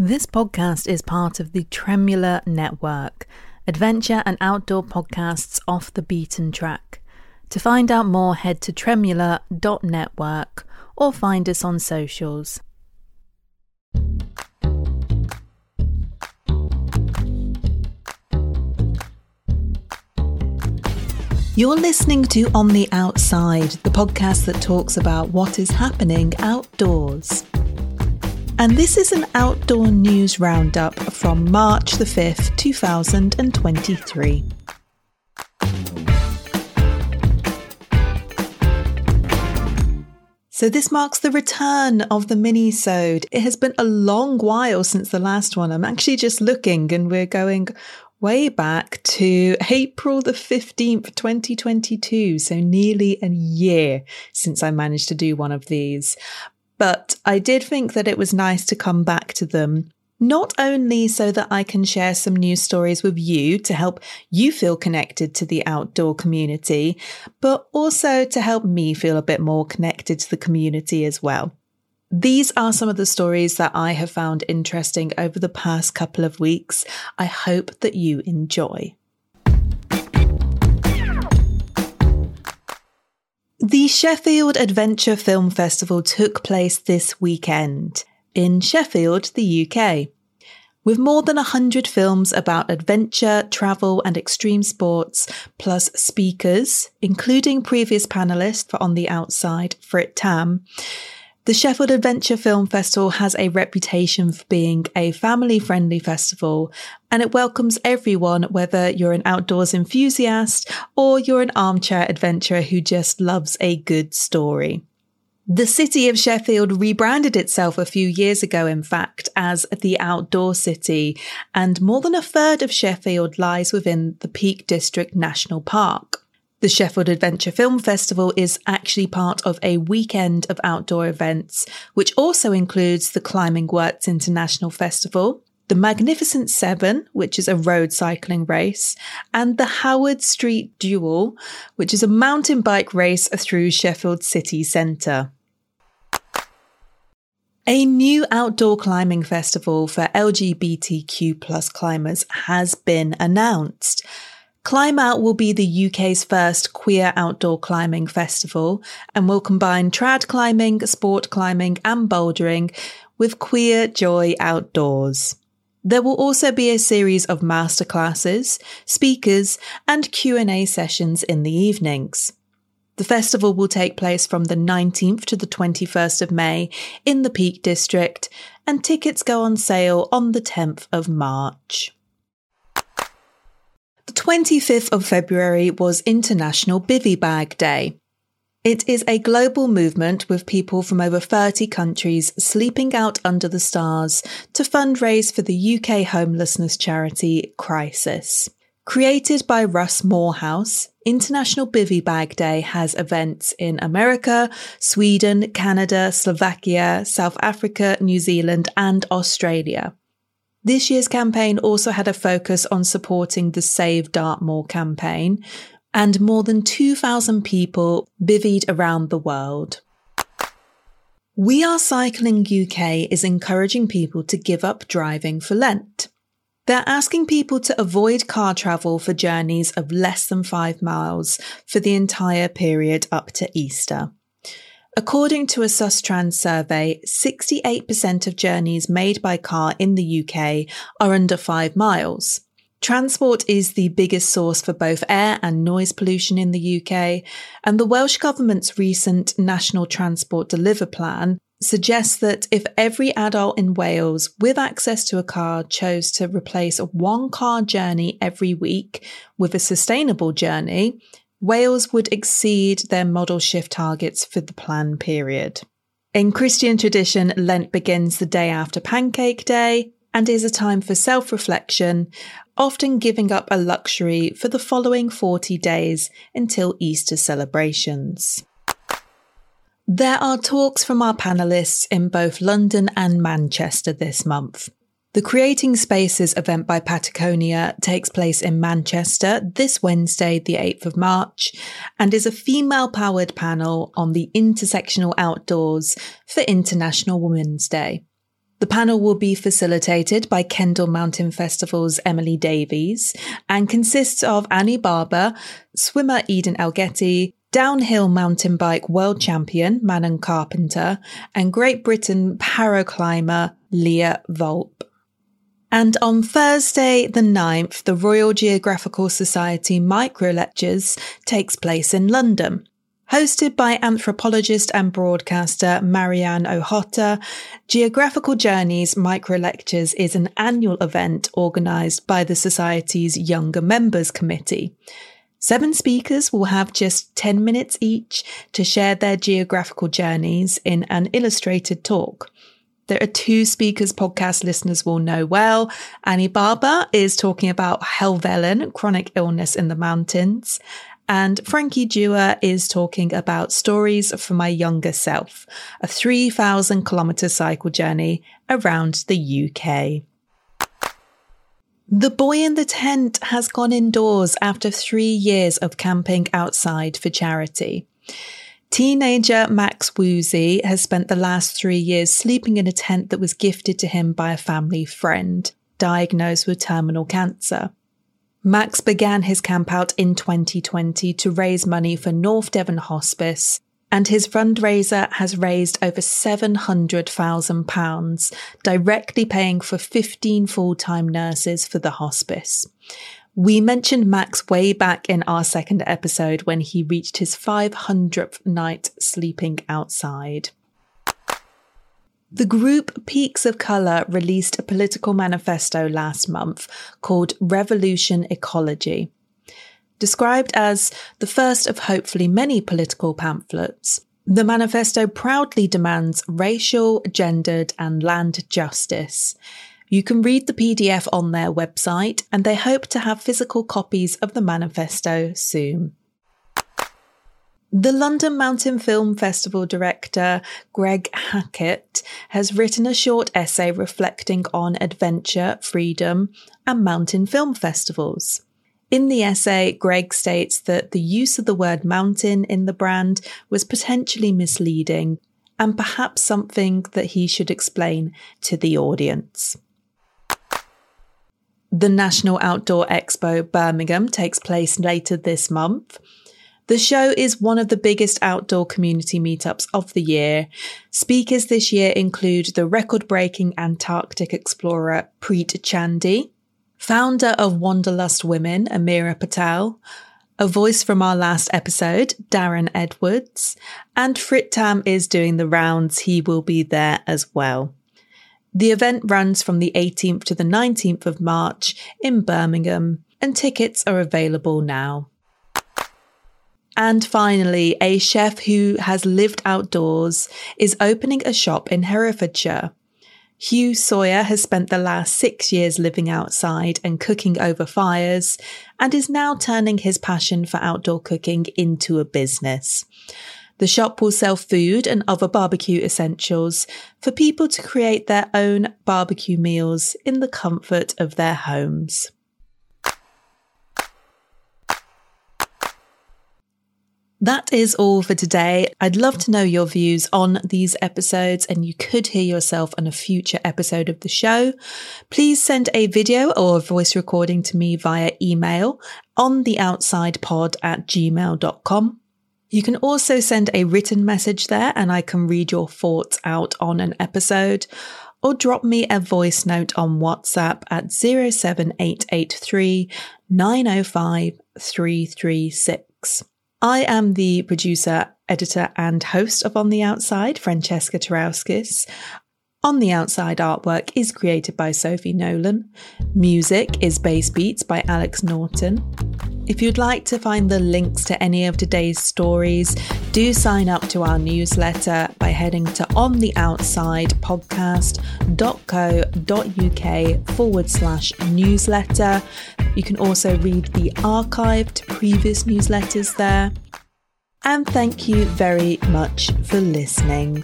This podcast is part of the Tremula Network, adventure and outdoor podcasts off the beaten track. To find out more, head to tremula.network or find us on socials. You're listening to On the Outside, the podcast that talks about what is happening outdoors. And this is an outdoor news roundup from March the 5th, 2023. So this marks the return of the mini-sode. It has been a long while since the last one. I'm actually just looking and we're going way back to April the 15th, 2022. So nearly a year since I managed to do one of these. But I did think that it was nice to come back to them. Not only so that I can share some news stories with you to help you feel connected to the outdoor community, but also to help me feel a bit more connected to the community as well. These are some of the stories that I have found interesting over the past couple of weeks. I hope that you enjoy. The Sheffield Adventure Film Festival took place this weekend in Sheffield, the UK. With more than 100 films about adventure, travel, and extreme sports, plus speakers, including previous panelist for On the Outside, Frit Tam, the Sheffield Adventure Film Festival has a reputation for being a family friendly festival and it welcomes everyone, whether you're an outdoors enthusiast or you're an armchair adventurer who just loves a good story. The city of Sheffield rebranded itself a few years ago, in fact, as the Outdoor City, and more than a third of Sheffield lies within the Peak District National Park. The Sheffield Adventure Film Festival is actually part of a weekend of outdoor events, which also includes the Climbing Works International Festival, the Magnificent Seven, which is a road cycling race, and the Howard Street Duel, which is a mountain bike race through Sheffield city centre. A new outdoor climbing festival for LGBTQ plus climbers has been announced. Climb Out will be the UK's first queer outdoor climbing festival and will combine trad climbing, sport climbing and bouldering with queer joy outdoors. There will also be a series of masterclasses, speakers and Q&A sessions in the evenings. The festival will take place from the 19th to the 21st of May in the Peak District and tickets go on sale on the 10th of March. The 25th of February was International Bivvy Bag Day. It is a global movement with people from over 30 countries sleeping out under the stars to fundraise for the UK homelessness charity Crisis. Created by Russ Morehouse, International Bivvy Bag Day has events in America, Sweden, Canada, Slovakia, South Africa, New Zealand, and Australia. This year's campaign also had a focus on supporting the Save Dartmoor campaign, and more than 2,000 people bivvied around the world. We Are Cycling UK is encouraging people to give up driving for Lent. They're asking people to avoid car travel for journeys of less than five miles for the entire period up to Easter. According to a Sustrans survey, 68% of journeys made by car in the UK are under five miles. Transport is the biggest source for both air and noise pollution in the UK, and the Welsh Government's recent National Transport Deliver Plan suggests that if every adult in Wales with access to a car chose to replace a one car journey every week with a sustainable journey, Wales would exceed their modal shift targets for the plan period. In Christian tradition, Lent begins the day after Pancake Day and is a time for self reflection, often giving up a luxury for the following 40 days until Easter celebrations. There are talks from our panelists in both London and Manchester this month. The Creating Spaces event by Patagonia takes place in Manchester this Wednesday, the 8th of March, and is a female powered panel on the intersectional outdoors for International Women's Day. The panel will be facilitated by Kendal Mountain Festival's Emily Davies and consists of Annie Barber, swimmer Eden Elgeti, downhill mountain bike world champion Manon Carpenter, and Great Britain paraclimber Leah Volpe. And on Thursday, the 9th, the Royal Geographical Society micro lectures takes place in London. Hosted by anthropologist and broadcaster Mary-Ann Ochota, Geographical Journeys Micro Lectures is an annual event organised by the Society's Younger Members Committee. Seven speakers will have just 10 minutes each to share their geographical journeys in an illustrated talk. There are two speakers podcast listeners will know well. Annie Barber is talking about Helvellyn, chronic illness in the mountains, and Frankie Dewar is talking about stories from my younger self, a 3,000 kilometre cycle journey around the UK. The boy in the tent has gone indoors after three years of camping outside for charity. Teenager Max Woosey has spent the last three years sleeping in a tent that was gifted to him by a family friend, diagnosed with terminal cancer. Max began his camp out in 2020 to raise money for North Devon Hospice, and his fundraiser has raised over £700,000, directly paying for 15 full time nurses for the hospice. We mentioned Max way back in our second episode when he reached his 500th night sleeping outside. The group Peaks of Colour released a political manifesto last month called Revolution Ecology. Described as the first of hopefully many political pamphlets, the manifesto proudly demands racial, gendered, and land justice. You can read the PDF on their website, and they hope to have physical copies of the manifesto soon. The London Mountain Film Festival director Greg Hackett has written a short essay reflecting on adventure, freedom, and mountain film festivals. In the essay, Greg states that the use of the word mountain in the brand was potentially misleading and perhaps something that he should explain to the audience. The National Outdoor Expo Birmingham takes place later this month. The show is one of the biggest outdoor community meetups of the year. Speakers this year include the record breaking Antarctic explorer Preet Chandi, founder of Wanderlust Women, Amira Patel, a voice from our last episode, Darren Edwards, and Fritam is doing the rounds. He will be there as well. The event runs from the 18th to the 19th of March in Birmingham, and tickets are available now. And finally, a chef who has lived outdoors is opening a shop in Herefordshire. Hugh Sawyer has spent the last six years living outside and cooking over fires and is now turning his passion for outdoor cooking into a business. The shop will sell food and other barbecue essentials for people to create their own barbecue meals in the comfort of their homes. That is all for today. I'd love to know your views on these episodes, and you could hear yourself on a future episode of the show. Please send a video or a voice recording to me via email on theoutsidepod at gmail.com. You can also send a written message there, and I can read your thoughts out on an episode. Or drop me a voice note on WhatsApp at 07883 905 336. I am the producer, editor, and host of On the Outside, Francesca Turauskis. On the Outside artwork is created by Sophie Nolan. Music is Bass Beats by Alex Norton. If you'd like to find the links to any of today's stories, do sign up to our newsletter by heading to ontheoutsidepodcast.co.uk forward slash newsletter. You can also read the archived previous newsletters there. And thank you very much for listening.